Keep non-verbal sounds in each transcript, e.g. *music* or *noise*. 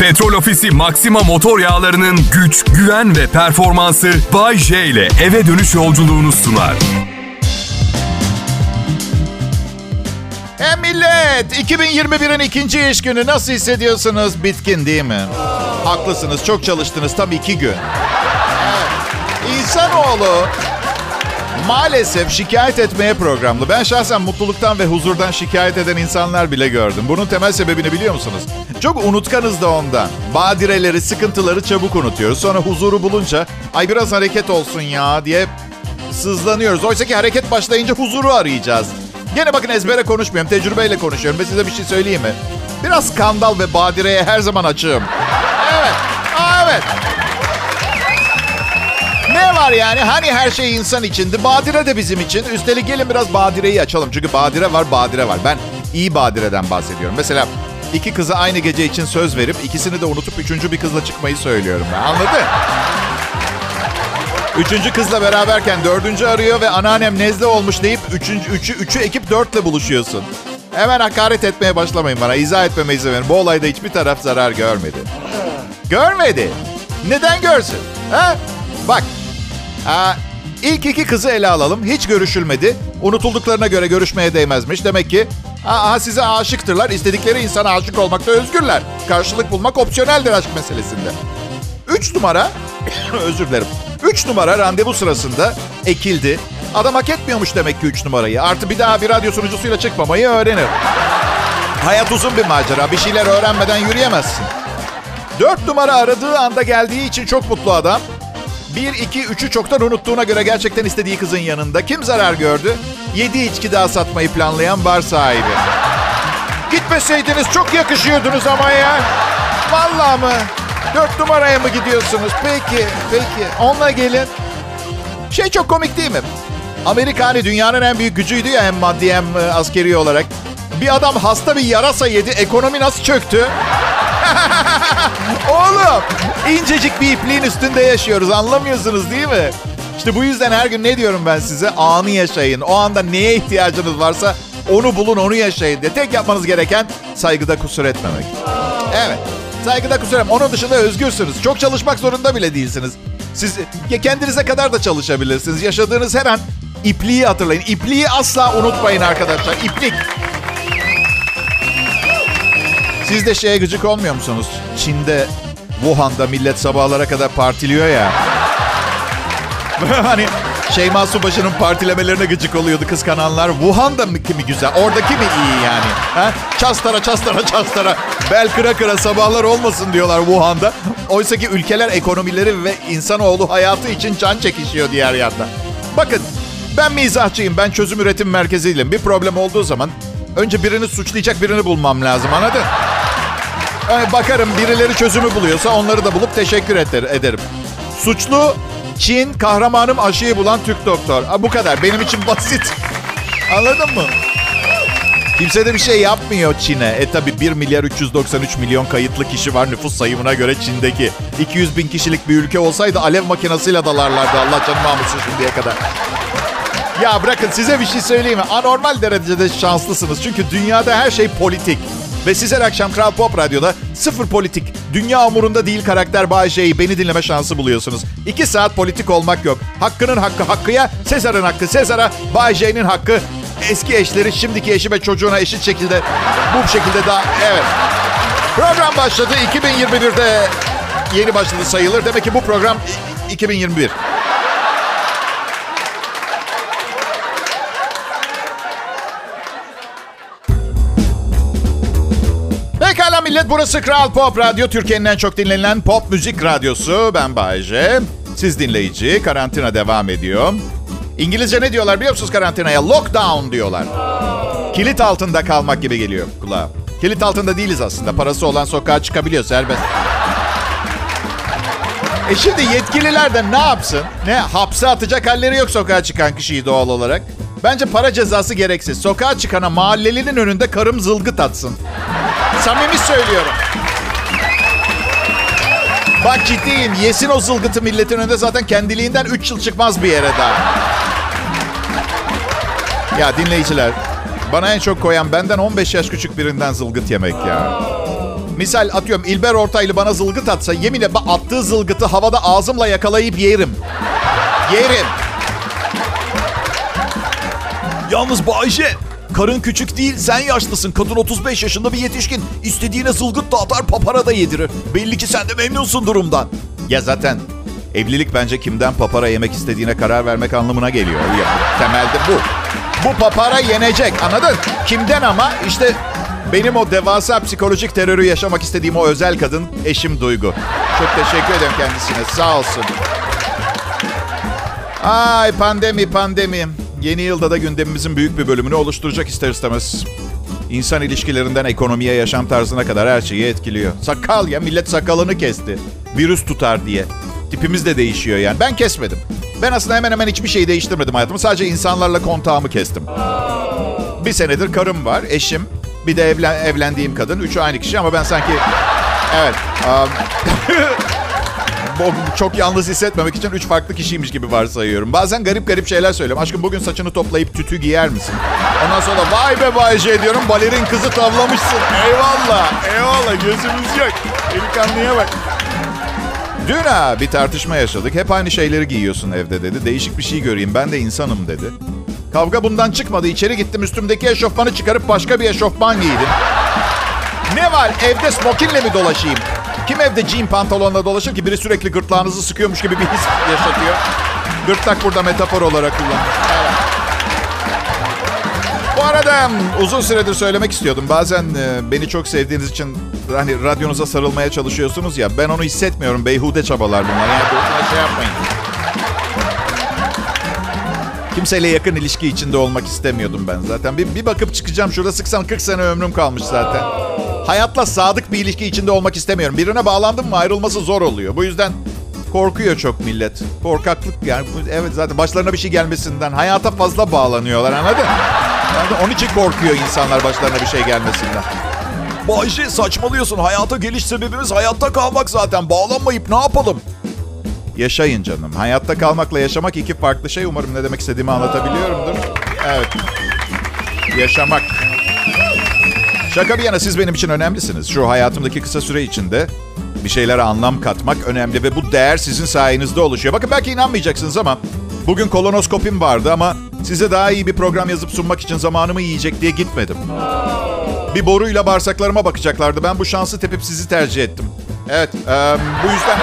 Petrol Ofisi Maxima motor yağlarının güç, güven ve performansı Bay J ile eve dönüş yolculuğunu sunar. E millet 2021'in ikinci iş günü nasıl hissediyorsunuz? Bitkin değil mi? Haklısınız çok çalıştınız tam iki gün. Evet. İnsanoğlu maalesef şikayet etmeye programlı. Ben şahsen mutluluktan ve huzurdan şikayet eden insanlar bile gördüm. Bunun temel sebebini biliyor musunuz? Çok unutkanız da ondan. Badireleri, sıkıntıları çabuk unutuyoruz. Sonra huzuru bulunca ay biraz hareket olsun ya diye sızlanıyoruz. Oysa ki hareket başlayınca huzuru arayacağız. Gene bakın ezbere konuşmuyorum, tecrübeyle konuşuyorum ve size bir şey söyleyeyim mi? Biraz skandal ve badireye her zaman açığım. Var yani? Hani her şey insan içindi. Badire de bizim için. Üstelik gelin biraz badireyi açalım. Çünkü badire var, badire var. Ben iyi badireden bahsediyorum. Mesela iki kıza aynı gece için söz verip ikisini de unutup üçüncü bir kızla çıkmayı söylüyorum ben. Anladın? Üçüncü kızla beraberken dördüncü arıyor ve anneannem nezle olmuş deyip üçüncü, üçü, üçü ekip dörtle buluşuyorsun. Hemen hakaret etmeye başlamayın bana. İzah etmeme izin verin. Bu olayda hiçbir taraf zarar görmedi. Görmedi. Neden görsün? Ha? Bak. Aa, ilk iki kızı ele alalım. Hiç görüşülmedi. Unutulduklarına göre görüşmeye değmezmiş. Demek ki aha size aşıktırlar. İstedikleri insana aşık olmakta özgürler. Karşılık bulmak opsiyoneldir aşk meselesinde. Üç numara, *coughs* özür dilerim. Üç numara randevu sırasında ekildi. Adam hak etmiyormuş demek ki üç numarayı. Artı bir daha bir radyo sunucusuyla çıkmamayı öğrenir. Hayat uzun bir macera. Bir şeyler öğrenmeden yürüyemezsin. Dört numara aradığı anda geldiği için çok mutlu adam. Bir, iki, üçü çoktan unuttuğuna göre gerçekten istediği kızın yanında. Kim zarar gördü? Yedi içki daha satmayı planlayan bar sahibi. Gitmeseydiniz çok yakışıyordunuz ama ya. Vallahi mı? Dört numaraya mı gidiyorsunuz? Peki, peki. Onunla gelin. Şey çok komik değil mi? Amerika hani dünyanın en büyük gücüydü ya hem maddi hem e, askeri olarak. Bir adam hasta bir yarasa yedi. Ekonomi nasıl çöktü? *laughs* Oğlum incecik bir ipliğin üstünde yaşıyoruz anlamıyorsunuz değil mi? İşte bu yüzden her gün ne diyorum ben size? Anı yaşayın. O anda neye ihtiyacınız varsa onu bulun onu yaşayın diye. Tek yapmanız gereken saygıda kusur etmemek. Evet saygıda kusur etmemek. Onun dışında özgürsünüz. Çok çalışmak zorunda bile değilsiniz. Siz kendinize kadar da çalışabilirsiniz. Yaşadığınız her an ipliği hatırlayın. İpliği asla unutmayın arkadaşlar. İplik. Siz de şeye gıcık olmuyor musunuz? Çin'de, Wuhan'da millet sabahlara kadar partiliyor ya. hani Şeyma Subaşı'nın partilemelerine gıcık oluyordu kıskananlar. Wuhan'da mı kimi güzel? Oradaki mi iyi yani? Ha? Çastara çastara çastara. Bel kıra kıra sabahlar olmasın diyorlar Wuhan'da. Oysa ki ülkeler ekonomileri ve insanoğlu hayatı için can çekişiyor diğer yanda. Bakın ben mizahçıyım. Ben çözüm üretim merkeziyim. Bir problem olduğu zaman önce birini suçlayacak birini bulmam lazım anladın? Yani bakarım birileri çözümü buluyorsa onları da bulup teşekkür ederim. Suçlu Çin, kahramanım aşıyı bulan Türk doktor. Ha, bu kadar. Benim için basit. *laughs* Anladın mı? Kimse de bir şey yapmıyor Çin'e. E tabi 1 milyar 393 milyon kayıtlı kişi var nüfus sayımına göre Çin'deki. 200 bin kişilik bir ülke olsaydı alev makinasıyla dalarlardı Allah canım almışsın şimdiye kadar. Ya bırakın size bir şey söyleyeyim mi? Anormal derecede şanslısınız. Çünkü dünyada her şey politik. Ve siz her akşam Kral Pop Radyo'da sıfır politik, dünya umurunda değil karakter Bay J'yi beni dinleme şansı buluyorsunuz. İki saat politik olmak yok. Hakkının hakkı hakkıya, Sezar'ın hakkı Sezar'a, Bay J'nin hakkı eski eşleri şimdiki eşi ve çocuğuna eşit şekilde bu şekilde daha evet. Program başladı 2021'de yeni başladı sayılır. Demek ki bu program 2021. millet burası Kral Pop Radyo. Türkiye'nin en çok dinlenilen pop müzik radyosu. Ben Bayece. Siz dinleyici. Karantina devam ediyor. İngilizce ne diyorlar biliyor musunuz karantinaya? Lockdown diyorlar. Kilit altında kalmak gibi geliyor kulağa. Kilit altında değiliz aslında. Parası olan sokağa çıkabiliyor serbest. E şimdi yetkililer de ne yapsın? Ne hapse atacak halleri yok sokağa çıkan kişiyi doğal olarak. Bence para cezası gereksiz. Sokağa çıkana mahallelinin önünde karım zılgıt atsın. Samimi söylüyorum. Bak ciddiyim. Yesin o zılgıtı milletin önünde zaten kendiliğinden 3 yıl çıkmaz bir yere daha. Ya dinleyiciler. Bana en çok koyan benden 15 yaş küçük birinden zılgıt yemek ya. Misal atıyorum İlber Ortaylı bana zılgıt atsa yeminle attığı zılgıtı havada ağzımla yakalayıp yerim. Yerim. Yalnız Bayce, karın küçük değil sen yaşlısın. Kadın 35 yaşında bir yetişkin. İstediğine zılgıt da atar papara da yedirir. Belli ki sen de memnunsun durumdan. Ya zaten evlilik bence kimden papara yemek istediğine karar vermek anlamına geliyor. Ya, temelde bu. Bu papara yenecek anladın? Kimden ama işte benim o devasa psikolojik terörü yaşamak istediğim o özel kadın eşim Duygu. Çok teşekkür ederim kendisine sağ olsun. Ay pandemi pandemi. Yeni yılda da gündemimizin büyük bir bölümünü oluşturacak ister istemez. İnsan ilişkilerinden ekonomiye, yaşam tarzına kadar her şeyi etkiliyor. Sakal ya millet sakalını kesti. Virüs tutar diye. Tipimiz de değişiyor yani. Ben kesmedim. Ben aslında hemen hemen hiçbir şeyi değiştirmedim hayatımı. Sadece insanlarla kontağımı kestim. Bir senedir karım var, eşim. Bir de evlen, evlendiğim kadın. Üçü aynı kişi ama ben sanki... Evet. Um, *laughs* çok yalnız hissetmemek için üç farklı kişiymiş gibi varsayıyorum. Bazen garip garip şeyler söylüyorum. Aşkım bugün saçını toplayıp tütü giyer misin? Ondan sonra vay be Bay J diyorum. Balerin kızı tavlamışsın. Eyvallah. Eyvallah. Gözümüz yok. Delikanlıya bak. Dün ha bir tartışma yaşadık. Hep aynı şeyleri giyiyorsun evde dedi. Değişik bir şey göreyim. Ben de insanım dedi. Kavga bundan çıkmadı. İçeri gittim üstümdeki eşofmanı çıkarıp başka bir eşofman giydim. Ne var evde smokinle mi dolaşayım? Kim evde jean pantolonla dolaşır ki? Biri sürekli gırtlağınızı sıkıyormuş gibi bir his yaşatıyor. Gırtlak burada metafor olarak kullanılır. Bu arada uzun süredir söylemek istiyordum. Bazen e, beni çok sevdiğiniz için hani radyonuza sarılmaya çalışıyorsunuz ya. Ben onu hissetmiyorum. Beyhude çabalar bunlar. Yani boşuna şey yapmayın. Kimseyle yakın ilişki içinde olmak istemiyordum ben zaten. Bir, bir bakıp çıkacağım şurada sıksan 40 sene ömrüm kalmış zaten. Hayatla sadık bir ilişki içinde olmak istemiyorum. Birine bağlandım mı ayrılması zor oluyor. Bu yüzden korkuyor çok millet. Korkaklık yani evet zaten başlarına bir şey gelmesinden. Hayata fazla bağlanıyorlar anladın? Yani onun için korkuyor insanlar başlarına bir şey gelmesinden. Bayce saçmalıyorsun. Hayata geliş sebebimiz hayatta kalmak zaten. Bağlanmayıp ne yapalım? Yaşayın canım. Hayatta kalmakla yaşamak iki farklı şey. Umarım ne demek istediğimi anlatabiliyorumdur. Evet. Yaşamak. Şaka bir yana siz benim için önemlisiniz. Şu hayatımdaki kısa süre içinde bir şeylere anlam katmak önemli ve bu değer sizin sayenizde oluşuyor. Bakın belki inanmayacaksınız ama bugün kolonoskopim vardı ama size daha iyi bir program yazıp sunmak için zamanımı yiyecek diye gitmedim. Bir boruyla bağırsaklarıma bakacaklardı. Ben bu şansı tepip sizi tercih ettim. Evet, e, bu yüzden...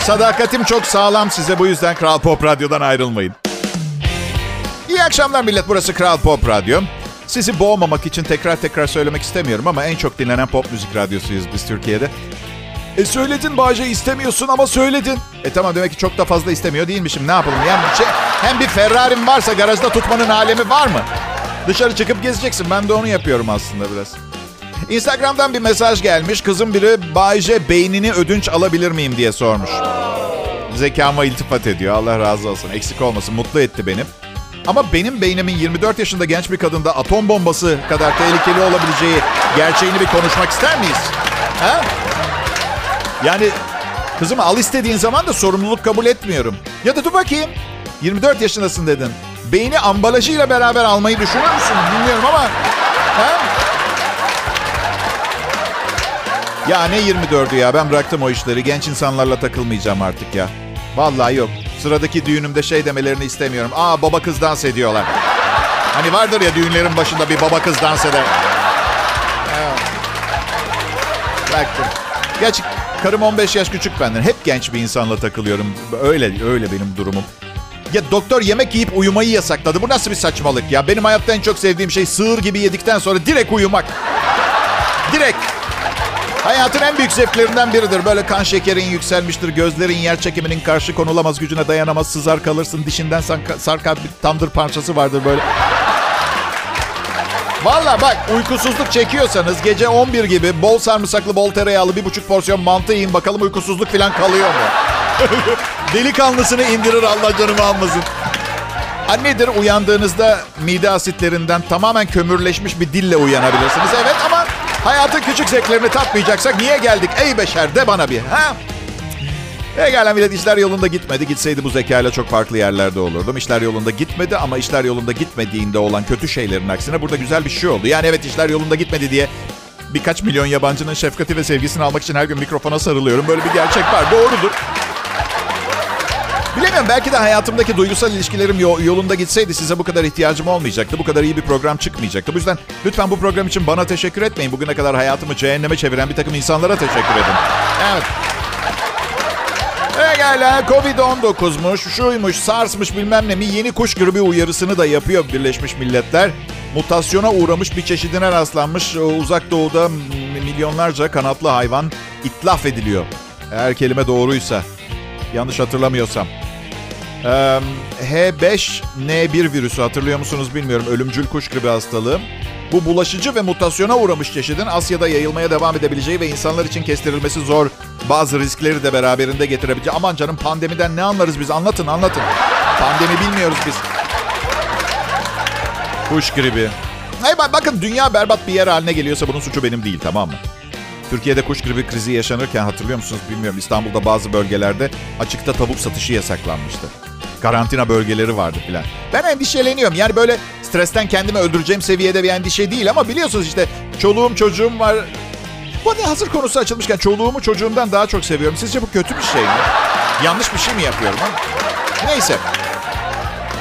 Sadakatim çok sağlam size. Bu yüzden Kral Pop Radyo'dan ayrılmayın. İyi akşamlar millet. Burası Kral Pop Radyo. Sizi boğmamak için tekrar tekrar söylemek istemiyorum ama en çok dinlenen pop müzik radyosuyuz biz Türkiye'de. E söyledin Bağcay istemiyorsun ama söyledin. E tamam demek ki çok da fazla istemiyor değilmişim. Ne yapalım? Yani şey, hem bir Ferrari'm varsa garajda tutmanın alemi var mı? Dışarı çıkıp gezeceksin. Ben de onu yapıyorum aslında biraz. Instagram'dan bir mesaj gelmiş. Kızım biri Bayce beynini ödünç alabilir miyim diye sormuş. Zekama iltifat ediyor. Allah razı olsun. Eksik olmasın. Mutlu etti beni. Ama benim beynimin 24 yaşında genç bir kadında atom bombası kadar tehlikeli olabileceği gerçeğini bir konuşmak ister miyiz? Ha? Yani kızım al istediğin zaman da sorumluluk kabul etmiyorum. Ya da dur bakayım. 24 yaşındasın dedin. Beyni ambalajıyla beraber almayı düşünür müsün? Bilmiyorum ama. Ha? Ya ne 24'ü ya ben bıraktım o işleri. Genç insanlarla takılmayacağım artık ya. Vallahi yok. Sıradaki düğünümde şey demelerini istemiyorum. Aa baba kız dans ediyorlar. Hani vardır ya düğünlerin başında bir baba kız dans eder. Evet. Bıraktım. Gerçi karım 15 yaş küçük benden. Hep genç bir insanla takılıyorum. Öyle öyle benim durumum. Ya doktor yemek yiyip uyumayı yasakladı. Bu nasıl bir saçmalık ya? Benim hayatta en çok sevdiğim şey sığır gibi yedikten sonra direkt uyumak. Direkt. Hayatın en büyük zevklerinden biridir. Böyle kan şekerin yükselmiştir. Gözlerin yer çekiminin karşı konulamaz gücüne dayanamaz. Sızar kalırsın. Dişinden sarkan bir tandır parçası vardır böyle. Valla bak uykusuzluk çekiyorsanız gece 11 gibi bol sarımsaklı bol tereyağlı bir buçuk porsiyon mantı yiyin. Bakalım uykusuzluk falan kalıyor mu? *laughs* Delikanlısını indirir Allah canımı almasın. Annedir uyandığınızda mide asitlerinden tamamen kömürleşmiş bir dille uyanabilirsiniz. Evet ama hayatın küçük zevklerini tatmayacaksak niye geldik ey beşer de bana bir ha? Pekala millet işler yolunda gitmedi. Gitseydi bu zekayla çok farklı yerlerde olurdum. İşler yolunda gitmedi ama işler yolunda gitmediğinde olan kötü şeylerin aksine burada güzel bir şey oldu. Yani evet işler yolunda gitmedi diye birkaç milyon yabancının şefkati ve sevgisini almak için her gün mikrofona sarılıyorum. Böyle bir gerçek var. Doğrudur. Bilemiyorum belki de hayatımdaki duygusal ilişkilerim yolunda gitseydi size bu kadar ihtiyacım olmayacaktı. Bu kadar iyi bir program çıkmayacaktı. Bu yüzden lütfen bu program için bana teşekkür etmeyin. Bugüne kadar hayatımı cehenneme çeviren bir takım insanlara teşekkür edin. Evet. Pekala Covid-19'muş, şuymuş, SARS'mış bilmem ne mi yeni kuş gribi uyarısını da yapıyor Birleşmiş Milletler. Mutasyona uğramış bir çeşidine rastlanmış uzak doğuda milyonlarca kanatlı hayvan itlaf ediliyor. Eğer kelime doğruysa. Yanlış hatırlamıyorsam. Ee, H5N1 virüsü hatırlıyor musunuz bilmiyorum. Ölümcül kuş gribi hastalığı. Bu bulaşıcı ve mutasyona uğramış çeşidin Asya'da yayılmaya devam edebileceği ve insanlar için kestirilmesi zor bazı riskleri de beraberinde getirebileceği. Aman canım pandemiden ne anlarız biz anlatın anlatın. Pandemi bilmiyoruz biz. Kuş gribi. Hey bakın dünya berbat bir yer haline geliyorsa bunun suçu benim değil tamam mı? Türkiye'de kuş gribi krizi yaşanırken hatırlıyor musunuz bilmiyorum. İstanbul'da bazı bölgelerde açıkta tavuk satışı yasaklanmıştı. Karantina bölgeleri vardı filan. Ben endişeleniyorum. Yani böyle stresten kendimi öldüreceğim seviyede bir endişe değil ama biliyorsunuz işte çoluğum çocuğum var. Bu ne hazır konusu açılmışken çoluğumu çocuğumdan daha çok seviyorum. Sizce bu kötü bir şey mi? Yanlış bir şey mi yapıyorum ha? Neyse.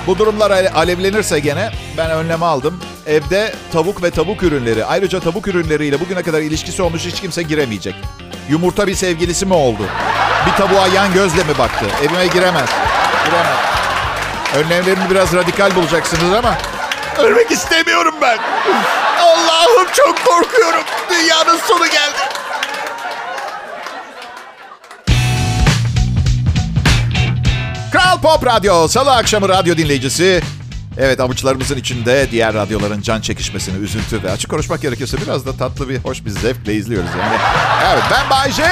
Bu durumlar alevlenirse gene ben önleme aldım. Evde tavuk ve tavuk ürünleri, ayrıca tavuk ürünleriyle bugüne kadar ilişkisi olmuş hiç kimse giremeyecek. Yumurta bir sevgilisi mi oldu? Bir tavuğa yan gözle mi baktı? Evime giremez. Giremez. Önlemlerini biraz radikal bulacaksınız ama ölmek istemiyorum ben. Allah'ım çok korkuyorum. Dünyanın sonu geldi. Kral Pop Radyo, Salı akşamı radyo dinleyicisi. Evet avuçlarımızın içinde diğer radyoların can çekişmesini, üzüntü ve açık konuşmak gerekirse biraz da tatlı bir, hoş bir zevkle izliyoruz yani. Evet ben Bayce.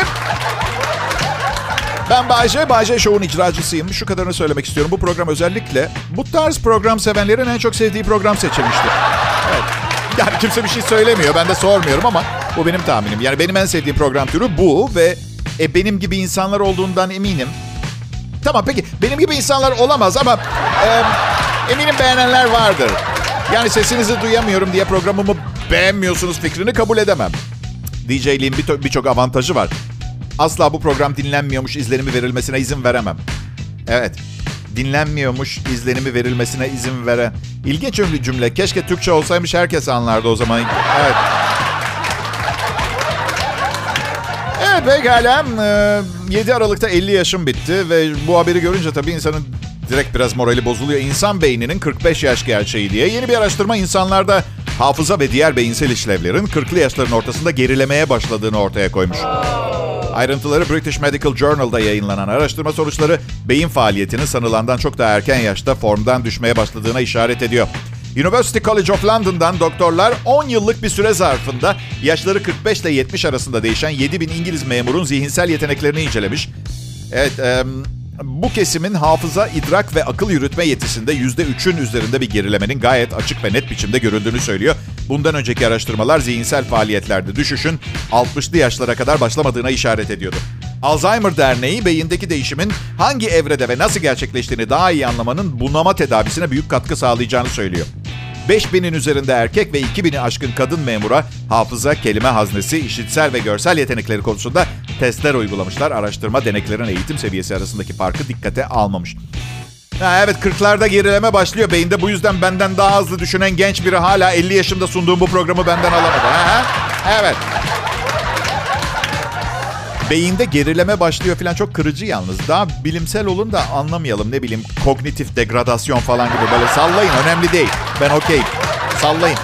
Ben Bayce, Bayce Show'un icracısıyım. Şu kadarını söylemek istiyorum. Bu program özellikle bu tarz program sevenlerin en çok sevdiği program seçilmiştir. Evet. Yani kimse bir şey söylemiyor. Ben de sormuyorum ama bu benim tahminim. Yani benim en sevdiğim program türü bu ve e, benim gibi insanlar olduğundan eminim. Tamam peki benim gibi insanlar olamaz ama e, eminim beğenenler vardır. Yani sesinizi duyamıyorum diye programımı beğenmiyorsunuz fikrini kabul edemem. DJ'liğin birçok bir avantajı var. Asla bu program dinlenmiyormuş izlenimi verilmesine izin veremem. Evet, dinlenmiyormuş izlenimi verilmesine izin vere. İlginç bir cümle. Keşke Türkçe olsaymış herkes anlardı o zaman. Evet. Evet pekala. 7 Aralık'ta 50 yaşım bitti ve bu haberi görünce tabii insanın direkt biraz morali bozuluyor. İnsan beyninin 45 yaş gerçeği diye yeni bir araştırma insanlarda hafıza ve diğer beyinsel işlevlerin 40'lı yaşların ortasında gerilemeye başladığını ortaya koymuş. Ayrıntıları British Medical Journal'da yayınlanan araştırma sonuçları beyin faaliyetinin sanılandan çok daha erken yaşta formdan düşmeye başladığına işaret ediyor. University College of London'dan doktorlar 10 yıllık bir süre zarfında yaşları 45 ile 70 arasında değişen 7 bin İngiliz memurun zihinsel yeteneklerini incelemiş. Evet, e, bu kesimin hafıza, idrak ve akıl yürütme yetisinde %3'ün üzerinde bir gerilemenin gayet açık ve net biçimde görüldüğünü söylüyor. Bundan önceki araştırmalar zihinsel faaliyetlerde düşüşün 60'lı yaşlara kadar başlamadığına işaret ediyordu. Alzheimer Derneği beyindeki değişimin hangi evrede ve nasıl gerçekleştiğini daha iyi anlamanın bunama tedavisine büyük katkı sağlayacağını söylüyor. 5000'in üzerinde erkek ve 2000'i aşkın kadın memura hafıza, kelime haznesi, işitsel ve görsel yetenekleri konusunda testler uygulamışlar. Araştırma deneklerin eğitim seviyesi arasındaki farkı dikkate almamış. Ha, evet 40'larda gerileme başlıyor beyinde. Bu yüzden benden daha hızlı düşünen genç biri hala 50 yaşımda sunduğum bu programı benden alamadı. Ha? Evet. Beyinde gerileme başlıyor falan çok kırıcı yalnız. Daha bilimsel olun da anlamayalım ne bileyim kognitif degradasyon falan gibi böyle sallayın önemli değil. Ben okey. Sallayın.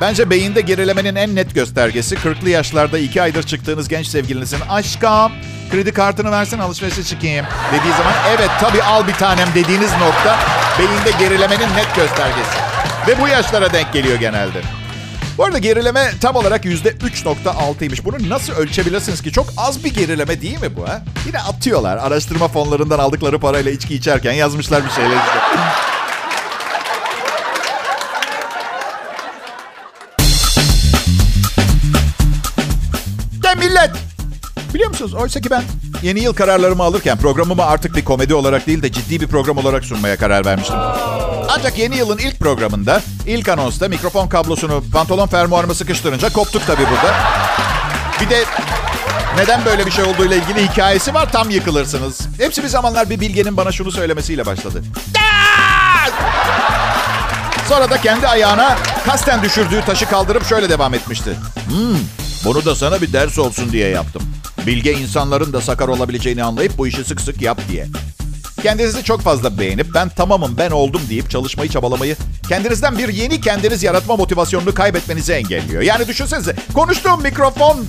Bence beyinde gerilemenin en net göstergesi 40'lı yaşlarda 2 aydır çıktığınız genç sevgilinizin aşkım kredi kartını versen alışverişe çıkayım dediği zaman evet tabii al bir tanem dediğiniz nokta beyinde gerilemenin net göstergesi. Ve bu yaşlara denk geliyor genelde. Bu arada gerileme tam olarak %3.6'ymış. Bunu nasıl ölçebilirsiniz ki? Çok az bir gerileme değil mi bu ha? Yine atıyorlar. Araştırma fonlarından aldıkları parayla içki içerken yazmışlar bir şeyler işte. Biliyor musunuz? Oysa ki ben Yeni yıl kararlarımı alırken programımı artık bir komedi olarak değil de ciddi bir program olarak sunmaya karar vermiştim. Ancak yeni yılın ilk programında, ilk anonsta mikrofon kablosunu pantolon fermuarıma sıkıştırınca koptuk tabii burada. Bir de neden böyle bir şey olduğuyla ilgili hikayesi var tam yıkılırsınız. Hepsi bir zamanlar bir bilgenin bana şunu söylemesiyle başladı. Sonra da kendi ayağına kasten düşürdüğü taşı kaldırıp şöyle devam etmişti. Hmm, bunu da sana bir ders olsun diye yaptım. Bilge insanların da sakar olabileceğini anlayıp bu işi sık sık yap diye. Kendinizi çok fazla beğenip ben tamamım ben oldum deyip çalışmayı çabalamayı kendinizden bir yeni kendiniz yaratma motivasyonunu kaybetmenizi engelliyor. Yani düşünsenize konuştuğum mikrofon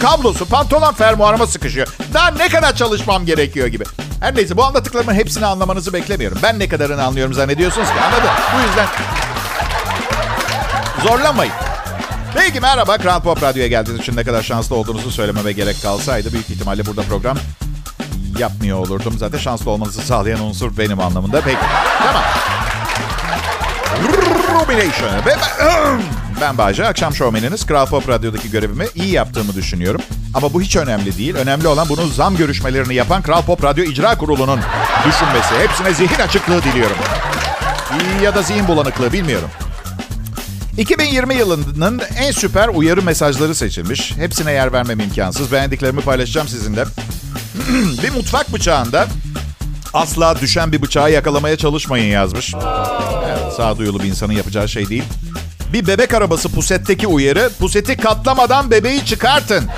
kablosu pantolon fermuarıma sıkışıyor. Daha ne kadar çalışmam gerekiyor gibi. Her neyse bu anlattıklarımın hepsini anlamanızı beklemiyorum. Ben ne kadarını anlıyorum zannediyorsunuz ki anladın. Bu yüzden zorlamayın. Peki merhaba Kral Pop Radyo'ya geldiğiniz için ne kadar şanslı olduğunuzu söylememe gerek kalsaydı büyük ihtimalle burada program yapmıyor olurdum. Zaten şanslı olmanızı sağlayan unsur benim anlamında. Peki tamam. Rumination. Ben, *clears throat* Bayce, akşam şovmeniniz. Kral Pop Radyo'daki görevimi iyi yaptığımı düşünüyorum. Ama bu hiç önemli değil. Önemli olan bunu zam görüşmelerini yapan Kral Pop Radyo İcra Kurulu'nun düşünmesi. Hepsine zihin açıklığı diliyorum. Ya da zihin bulanıklığı bilmiyorum. 2020 yılının en süper uyarı mesajları seçilmiş. Hepsine yer vermem imkansız. Beğendiklerimi paylaşacağım sizinle. *clears throat* bir mutfak bıçağında asla düşen bir bıçağı yakalamaya çalışmayın yazmış. Evet, sağduyulu bir insanın yapacağı şey değil. Bir bebek arabası pusetteki uyarı. Puseti katlamadan bebeği çıkartın. *laughs*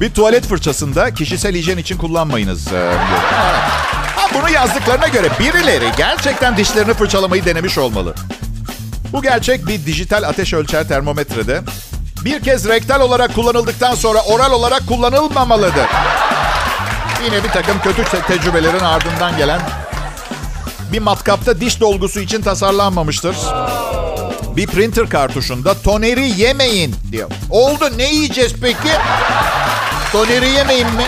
bir tuvalet fırçasında kişisel hijyen için kullanmayınız. Ha, bunu yazdıklarına göre birileri gerçekten dişlerini fırçalamayı denemiş olmalı. Bu gerçek bir dijital ateş ölçer termometrede bir kez rektal olarak kullanıldıktan sonra oral olarak kullanılmamalıdır. Yine bir takım kötü te- tecrübelerin ardından gelen bir matkapta diş dolgusu için tasarlanmamıştır. Bir printer kartuşunda toneri yemeyin diyor. Oldu ne yiyeceğiz peki? Toneri yemeyin mi?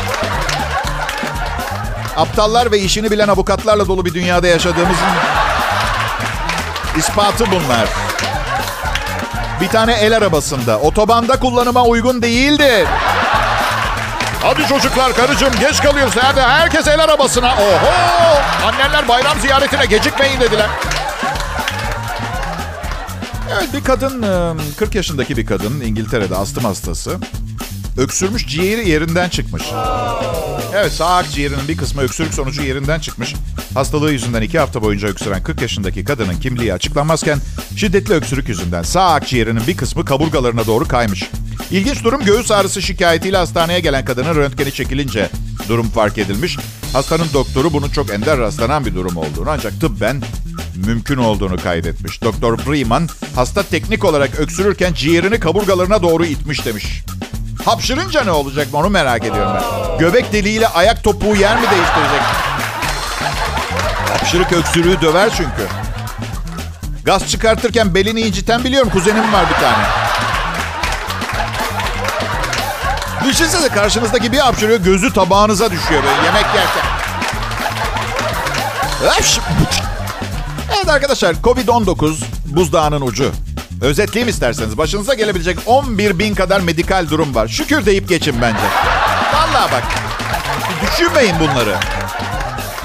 Aptallar ve işini bilen avukatlarla dolu bir dünyada yaşadığımızın ispatı bunlar. Bir tane el arabasında otobanda kullanıma uygun değildi. Hadi çocuklar karıcığım geç kalıyoruz. Hadi herkes el arabasına. Oho! Anneler bayram ziyaretine gecikmeyin dediler. Evet bir kadın 40 yaşındaki bir kadın İngiltere'de astım hastası. Öksürmüş ciğeri yerinden çıkmış. Evet sağ akciğerinin bir kısmı öksürük sonucu yerinden çıkmış. Hastalığı yüzünden iki hafta boyunca öksüren 40 yaşındaki kadının kimliği açıklanmazken şiddetli öksürük yüzünden sağ akciğerinin bir kısmı kaburgalarına doğru kaymış. İlginç durum göğüs ağrısı şikayetiyle hastaneye gelen kadının röntgeni çekilince durum fark edilmiş. Hastanın doktoru bunun çok ender rastlanan bir durum olduğunu ancak tıbben mümkün olduğunu kaydetmiş. Doktor Freeman hasta teknik olarak öksürürken ciğerini kaburgalarına doğru itmiş demiş. Hapşırınca ne olacak onu merak ediyorum ben. Göbek deliğiyle ayak topuğu yer mi değiştirecek? Hapşırık öksürüğü döver çünkü. Gaz çıkartırken belini inciten biliyorum. Kuzenim var bir tane. Düşünsene karşınızdaki bir hapşırıyor gözü tabağınıza düşüyor böyle yemek yerken. Evet arkadaşlar Covid-19 buzdağının ucu. Özetleyeyim isterseniz. Başınıza gelebilecek 11 bin kadar medikal durum var. Şükür deyip geçin bence. Vallahi bak. Düşünmeyin bunları.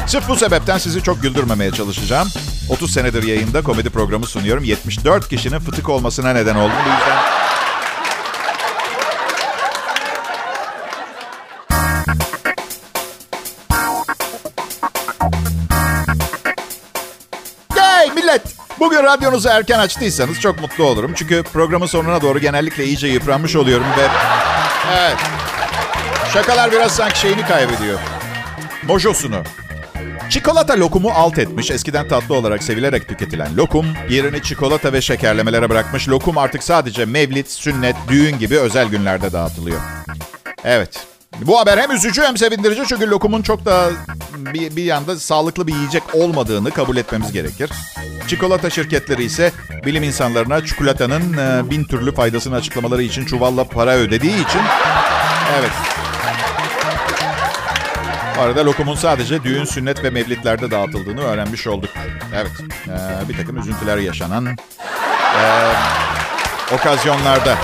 Sırf bu sebepten sizi çok güldürmemeye çalışacağım. 30 senedir yayında komedi programı sunuyorum. 74 kişinin fıtık olmasına neden oldum. Bu yüzden... Bugün radyonuzu erken açtıysanız çok mutlu olurum. Çünkü programın sonuna doğru genellikle iyice yıpranmış oluyorum ve... Evet. Şakalar biraz sanki şeyini kaybediyor. Mojosunu. Çikolata lokumu alt etmiş. Eskiden tatlı olarak sevilerek tüketilen lokum yerini çikolata ve şekerlemelere bırakmış. Lokum artık sadece mevlit, sünnet, düğün gibi özel günlerde dağıtılıyor. Evet. Bu haber hem üzücü hem sevindirici çünkü lokumun çok da bir, bir yanda sağlıklı bir yiyecek olmadığını kabul etmemiz gerekir. Çikolata şirketleri ise bilim insanlarına çikolatanın e, bin türlü faydasını açıklamaları için çuvalla para ödediği için evet. Bu arada lokumun sadece düğün, sünnet ve mevlitlerde dağıtıldığını öğrenmiş olduk. Evet, e, bir takım üzüntüler yaşanan... E, okazyonlarda.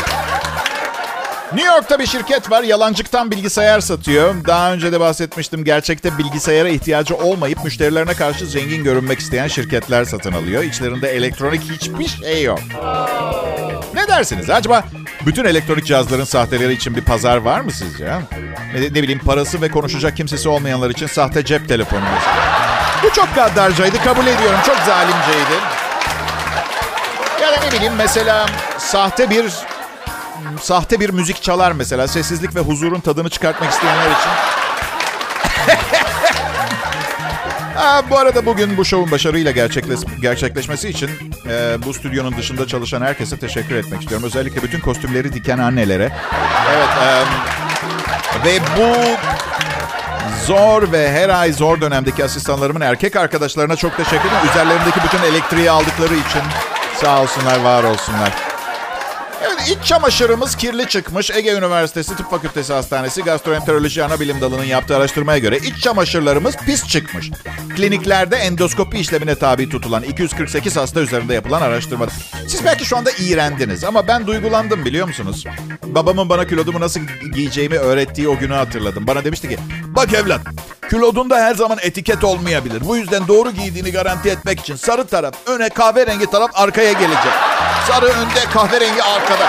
New York'ta bir şirket var. Yalancıktan bilgisayar satıyor. Daha önce de bahsetmiştim. Gerçekte bilgisayara ihtiyacı olmayıp müşterilerine karşı zengin görünmek isteyen şirketler satın alıyor. İçlerinde elektronik hiçbir şey yok. Ne dersiniz? Acaba bütün elektronik cihazların sahteleri için bir pazar var mı sizce? Ne, ne bileyim parası ve konuşacak kimsesi olmayanlar için sahte cep telefonu. Bu çok gaddarcaydı kabul ediyorum. Çok zalimceydi. Ya da ne bileyim mesela sahte bir sahte bir müzik çalar mesela. Sessizlik ve huzurun tadını çıkartmak isteyenler için. *laughs* Aa, bu arada bugün bu şovun başarıyla gerçekleş, gerçekleşmesi için e, bu stüdyonun dışında çalışan herkese teşekkür etmek istiyorum. Özellikle bütün kostümleri diken annelere. Evet. E, ve bu zor ve her ay zor dönemdeki asistanlarımın erkek arkadaşlarına çok teşekkür ederim. Üzerlerindeki bütün elektriği aldıkları için sağ olsunlar, var olsunlar. Evet iç çamaşırımız kirli çıkmış. Ege Üniversitesi Tıp Fakültesi Hastanesi Gastroenteroloji Anabilim Dalı'nın yaptığı araştırmaya göre iç çamaşırlarımız pis çıkmış. Kliniklerde endoskopi işlemine tabi tutulan 248 hasta üzerinde yapılan araştırma. Siz belki şu anda iğrendiniz ama ben duygulandım biliyor musunuz? Babamın bana kilodumu nasıl giyeceğimi öğrettiği o günü hatırladım. Bana demişti ki bak evlat Kilodunda her zaman etiket olmayabilir. Bu yüzden doğru giydiğini garanti etmek için sarı taraf öne, kahverengi taraf arkaya gelecek. Sarı önde, kahverengi arkada.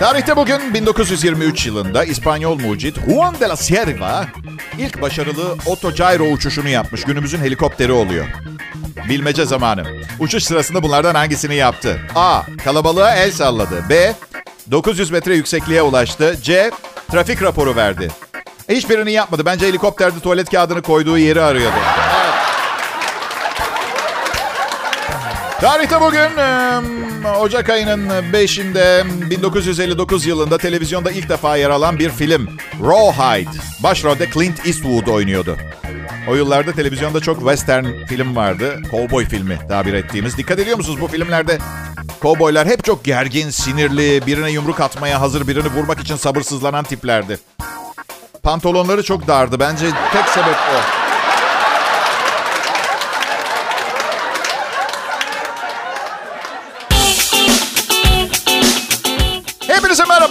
Tarihte bugün 1923 yılında İspanyol mucit Juan de la Sierva ilk başarılı otogyro uçuşunu yapmış. Günümüzün helikopteri oluyor. Bilmece zamanı. Uçuş sırasında bunlardan hangisini yaptı? A. Kalabalığa el salladı. B. 900 metre yüksekliğe ulaştı. C. Trafik raporu verdi. Hiçbirini yapmadı. Bence helikopterde tuvalet kağıdını koyduğu yeri arıyordu. Evet. Tarihte bugün Ocak ayının 5'inde 1959 yılında televizyonda ilk defa yer alan bir film. Rawhide. Başrolde Clint Eastwood oynuyordu. O yıllarda televizyonda çok western film vardı. Cowboy filmi tabir ettiğimiz. Dikkat ediyor musunuz bu filmlerde? Cowboylar hep çok gergin, sinirli, birine yumruk atmaya hazır, birini vurmak için sabırsızlanan tiplerdi. Pantolonları çok dardı. Bence tek sebep o.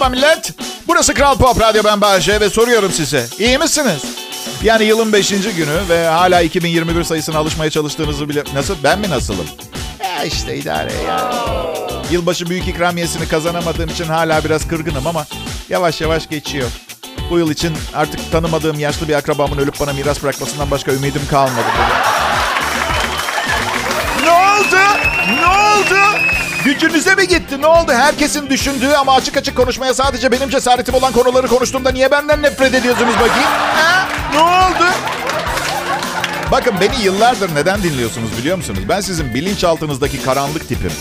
merhaba millet. Burası Kral Pop Radyo ben Bahçe ve soruyorum size. İyi misiniz? Yani yılın 5. günü ve hala 2021 sayısına alışmaya çalıştığınızı bile... Nasıl? Ben mi nasılım? Ya işte idare yani. Yılbaşı büyük ikramiyesini kazanamadığım için hala biraz kırgınım ama yavaş yavaş geçiyor. Bu yıl için artık tanımadığım yaşlı bir akrabamın ölüp bana miras bırakmasından başka ümidim kalmadı. Ne oldu? Ne oldu? Gücünüze mi gitti? Ne oldu? Herkesin düşündüğü ama açık açık konuşmaya sadece benim cesaretim olan konuları konuştuğumda niye benden nefret ediyorsunuz bakayım? Ha? Ne oldu? Bakın beni yıllardır neden dinliyorsunuz biliyor musunuz? Ben sizin bilinçaltınızdaki karanlık tipim.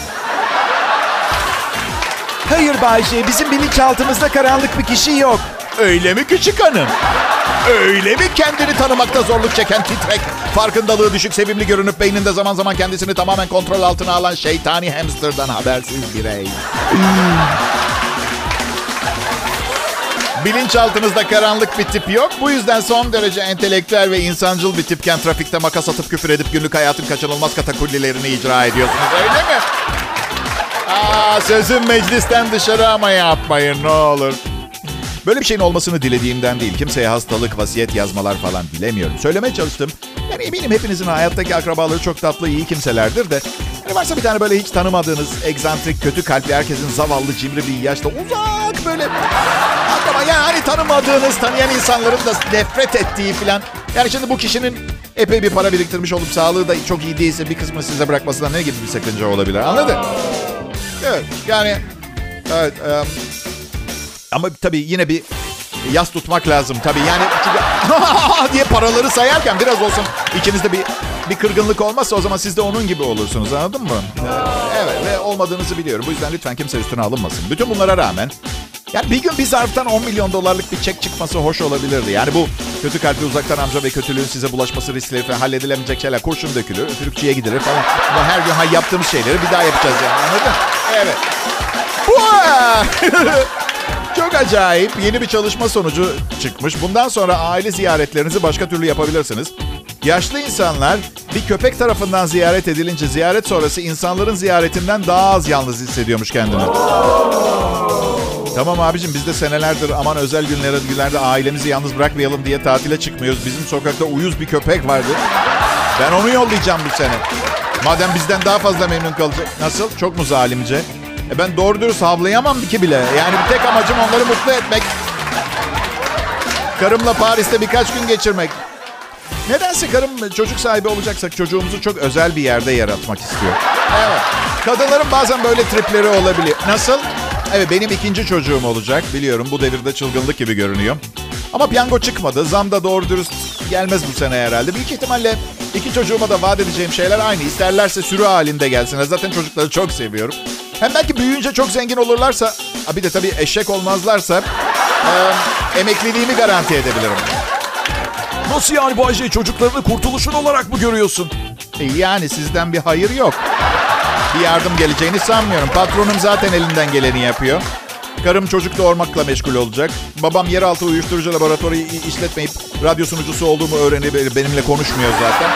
Hayır Bayce, bizim bilinçaltımızda karanlık bir kişi yok. Öyle mi küçük hanım? Öyle mi kendini tanımakta zorluk çeken titrek, farkındalığı düşük, sevimli görünüp beyninde zaman zaman kendisini tamamen kontrol altına alan şeytani hamsterdan habersiz birey? Bilinçaltınızda karanlık bir tip yok. Bu yüzden son derece entelektüel ve insancıl bir tipken trafikte makas atıp küfür edip günlük hayatın kaçınılmaz katakullilerini icra ediyorsunuz. Öyle mi? Aa, sözüm meclisten dışarı ama yapmayın ne olur. Böyle bir şeyin olmasını dilediğimden değil. Kimseye hastalık, vasiyet yazmalar falan bilemiyorum. Söylemeye çalıştım. Yani eminim hepinizin hayattaki akrabaları çok tatlı, iyi kimselerdir de. Hani varsa bir tane böyle hiç tanımadığınız, egzantrik, kötü kalpli, herkesin zavallı, cimri bir yaşta uzak böyle... Akraba yani hani tanımadığınız, tanıyan insanların da nefret ettiği falan. Yani şimdi bu kişinin epey bir para biriktirmiş olup sağlığı da çok iyi değilse bir kısmı size bırakmasından ne gibi bir sakınca olabilir anladın? Evet yani... Evet, ama tabii yine bir yas tutmak lazım tabii. Yani çünkü *laughs* diye paraları sayarken biraz olsun içinizde bir bir kırgınlık olmazsa o zaman siz de onun gibi olursunuz anladın mı? Evet ve olmadığınızı biliyorum. Bu yüzden lütfen kimse üstüne alınmasın. Bütün bunlara rağmen yani bir gün bir zarftan 10 milyon dolarlık bir çek çıkması hoş olabilirdi. Yani bu kötü kalpli uzaktan amca ve kötülüğün size bulaşması riskleri falan halledilemeyecek şeyler. Kurşun dökülür, üfürükçüye gidilir falan. Bu her gün hay yaptığımız şeyleri bir daha yapacağız yani anladın? Evet. Çok *laughs* acayip. Yeni bir çalışma sonucu çıkmış. Bundan sonra aile ziyaretlerinizi başka türlü yapabilirsiniz. Yaşlı insanlar bir köpek tarafından ziyaret edilince ziyaret sonrası insanların ziyaretinden daha az yalnız hissediyormuş kendini. Tamam abicim biz de senelerdir aman özel günlerde, günlerde ailemizi yalnız bırakmayalım diye tatile çıkmıyoruz. Bizim sokakta uyuz bir köpek vardı. Ben onu yollayacağım bu sene. Madem bizden daha fazla memnun kalacak. Nasıl? Çok mu zalimce? E ben doğru dürüst havlayamam ki bile. Yani bir tek amacım onları mutlu etmek. Karımla Paris'te birkaç gün geçirmek. Nedense karım çocuk sahibi olacaksak çocuğumuzu çok özel bir yerde yaratmak istiyor. Evet. Kadınların bazen böyle tripleri olabiliyor. Nasıl? Evet benim ikinci çocuğum olacak. Biliyorum bu devirde çılgınlık gibi görünüyor. Ama piyango çıkmadı. Zam da doğru dürüst gelmez bu sene herhalde. Büyük ihtimalle iki çocuğuma da vaat edeceğim şeyler aynı. İsterlerse sürü halinde gelsinler. Zaten çocukları çok seviyorum. Hem belki büyüyünce çok zengin olurlarsa, bir de tabii eşek olmazlarsa e, emekliliğimi garanti edebilirim. Nasıl yani Bayce? Çocuklarını kurtuluşun olarak mı görüyorsun? E, yani sizden bir hayır yok. Bir yardım geleceğini sanmıyorum. Patronum zaten elinden geleni yapıyor. Karım çocuk doğurmakla meşgul olacak. Babam yeraltı uyuşturucu laboratuvarı işletmeyip radyo sunucusu olduğumu öğrenip benimle konuşmuyor zaten.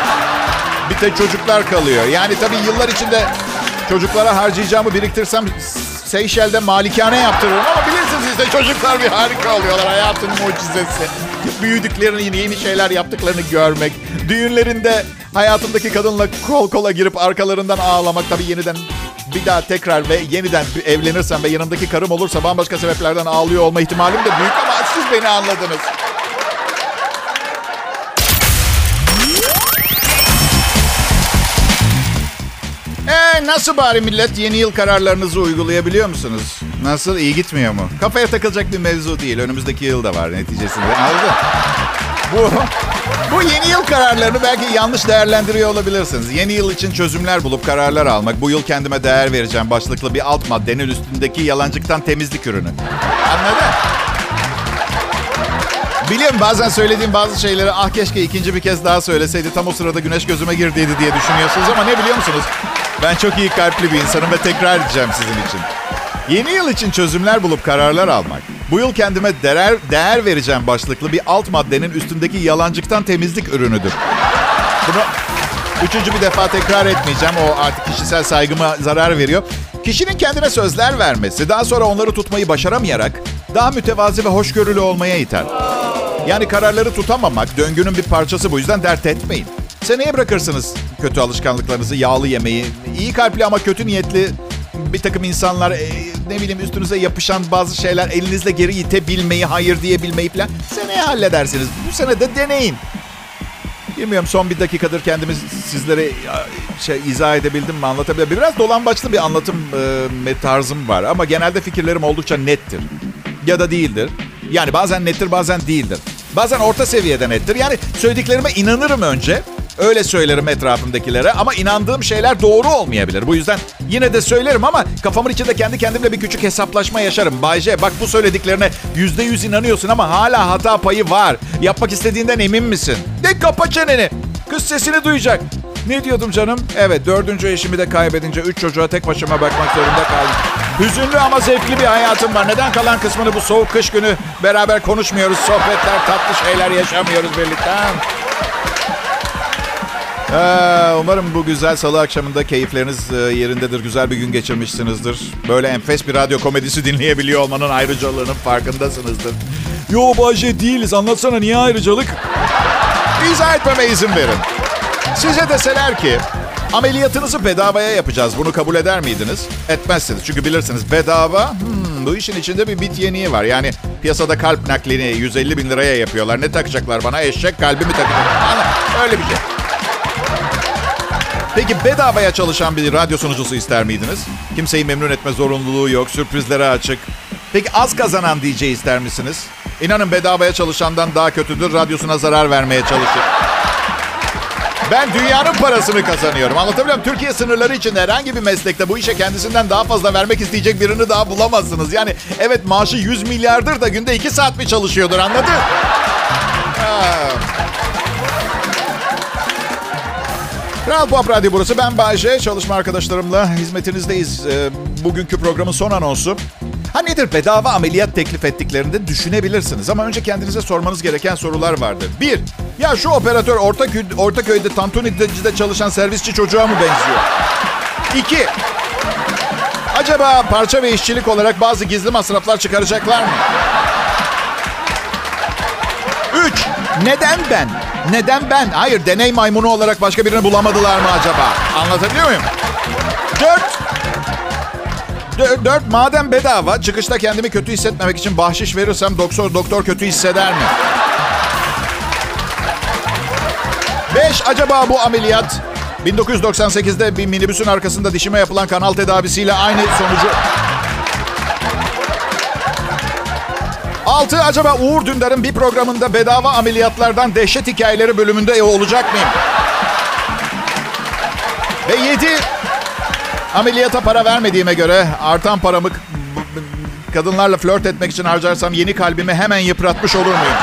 Bir tek çocuklar kalıyor. Yani tabii yıllar içinde çocuklara harcayacağımı biriktirsem Seyşel'de malikane yaptırırım ama bilirsiniz işte çocuklar bir harika oluyorlar. Hayatın mucizesi. Büyüdüklerini, yeni şeyler yaptıklarını görmek. Düğünlerinde hayatımdaki kadınla kol kola girip arkalarından ağlamak. Tabii yeniden bir daha tekrar ve yeniden evlenirsem ve yanımdaki karım olursa bambaşka sebeplerden ağlıyor olma ihtimalim de büyük ama siz beni anladınız. Nasıl bari millet yeni yıl kararlarınızı uygulayabiliyor musunuz? Nasıl iyi gitmiyor mu? Kafaya takılacak bir mevzu değil. Önümüzdeki yıl da var neticesinde. Anladın? Bu, bu yeni yıl kararlarını belki yanlış değerlendiriyor olabilirsiniz. Yeni yıl için çözümler bulup kararlar almak. Bu yıl kendime değer vereceğim başlıklı bir alt maddenin üstündeki yalancıktan temizlik ürünü. Anladın? Biliyorum bazen söylediğim bazı şeyleri ah keşke ikinci bir kez daha söyleseydi tam o sırada güneş gözüme girdiydi diye düşünüyorsunuz ama ne biliyor musunuz? Ben çok iyi kalpli bir insanım ve tekrar edeceğim sizin için. Yeni yıl için çözümler bulup kararlar almak. Bu yıl kendime değer, değer vereceğim başlıklı bir alt maddenin üstündeki yalancıktan temizlik ürünüdür. Bunu üçüncü bir defa tekrar etmeyeceğim. O artık kişisel saygıma zarar veriyor. Kişinin kendine sözler vermesi, daha sonra onları tutmayı başaramayarak daha mütevazi ve hoşgörülü olmaya iter. Yani kararları tutamamak döngünün bir parçası bu yüzden dert etmeyin. Seneye bırakırsınız kötü alışkanlıklarınızı, yağlı yemeği. İyi kalpli ama kötü niyetli bir takım insanlar e, ne bileyim üstünüze yapışan bazı şeyler elinizle geri itebilmeyi, hayır diyebilmeyi falan seneye halledersiniz. Bu sene de deneyin. Bilmiyorum son bir dakikadır kendimi sizlere şey izah edebildim mi anlatabildim. Biraz dolambaçlı bir anlatım e, tarzım var ama genelde fikirlerim oldukça nettir. Ya da değildir. Yani bazen nettir bazen değildir. Bazen orta seviyede nettir. Yani söylediklerime inanırım önce. Öyle söylerim etrafımdakilere ama inandığım şeyler doğru olmayabilir. Bu yüzden yine de söylerim ama kafamın içinde kendi kendimle bir küçük hesaplaşma yaşarım. Bayce bak bu söylediklerine yüzde yüz inanıyorsun ama hala hata payı var. Yapmak istediğinden emin misin? De kapa çeneni. Kız sesini duyacak. Ne diyordum canım? Evet dördüncü eşimi de kaybedince üç çocuğa tek başıma bakmak zorunda kaldım. Hüzünlü ama zevkli bir hayatım var. Neden kalan kısmını bu soğuk kış günü beraber konuşmuyoruz? Sohbetler, tatlı şeyler yaşamıyoruz birlikte. Ee, umarım bu güzel salı akşamında keyifleriniz e, yerindedir. Güzel bir gün geçirmişsinizdir. Böyle enfes bir radyo komedisi dinleyebiliyor olmanın ayrıcalığının farkındasınızdır. Yo Bayce değiliz. Anlatsana niye ayrıcalık? İzah etmeme izin verin. Size deseler ki ameliyatınızı bedavaya yapacağız. Bunu kabul eder miydiniz? Etmezsiniz. Çünkü bilirsiniz bedava hmm, bu işin içinde bir bit yeniği var. Yani piyasada kalp naklini 150 bin liraya yapıyorlar. Ne takacaklar bana? Eşek kalbi mi takacaklar? Öyle bir şey. Peki bedavaya çalışan bir radyo sunucusu ister miydiniz? Kimseyi memnun etme zorunluluğu yok, sürprizlere açık. Peki az kazanan DJ ister misiniz? İnanın bedavaya çalışandan daha kötüdür, radyosuna zarar vermeye çalışır. Ben dünyanın parasını kazanıyorum. Anlatabiliyor muyum? Türkiye sınırları içinde herhangi bir meslekte bu işe kendisinden daha fazla vermek isteyecek birini daha bulamazsınız. Yani evet maaşı 100 milyardır da günde 2 saat mi çalışıyordur anladın? Kral Pop Radyo burası. Ben Bayce. Çalışma arkadaşlarımla hizmetinizdeyiz. Ee, bugünkü programın son anonsu. Ha nedir bedava ameliyat teklif ettiklerinde düşünebilirsiniz. Ama önce kendinize sormanız gereken sorular vardır. Bir, Ya şu operatör Ortaköy, Ortaköy'de Tantuni'de çalışan servisçi çocuğa mı benziyor? İki. Acaba parça ve işçilik olarak bazı gizli masraflar çıkaracaklar mı? Üç. Neden ben? Neden ben? Hayır deney maymunu olarak başka birini bulamadılar mı acaba? Anlatabiliyor muyum? Dört. Dört, dört madem bedava çıkışta kendimi kötü hissetmemek için bahşiş verirsem doktor doktor kötü hisseder mi? Beş acaba bu ameliyat 1998'de bir minibüsün arkasında dişime yapılan kanal tedavisiyle aynı sonucu... Altı acaba Uğur Dündar'ın bir programında bedava ameliyatlardan dehşet hikayeleri bölümünde olacak mıyım? Ve yedi ameliyata para vermediğime göre artan paramı kadınlarla flört etmek için harcarsam yeni kalbimi hemen yıpratmış olur muyum?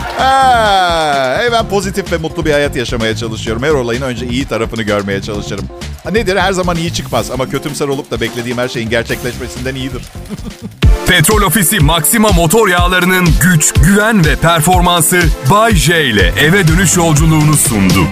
*laughs* Ha, ben pozitif ve mutlu bir hayat yaşamaya çalışıyorum. Her olayın önce iyi tarafını görmeye çalışırım. Nedir? Her zaman iyi çıkmaz ama kötümser olup da beklediğim her şeyin gerçekleşmesinden iyidir. *laughs* Petrol Ofisi Maxima motor yağlarının güç, güven ve performansı Bay J ile eve dönüş yolculuğunu sundu.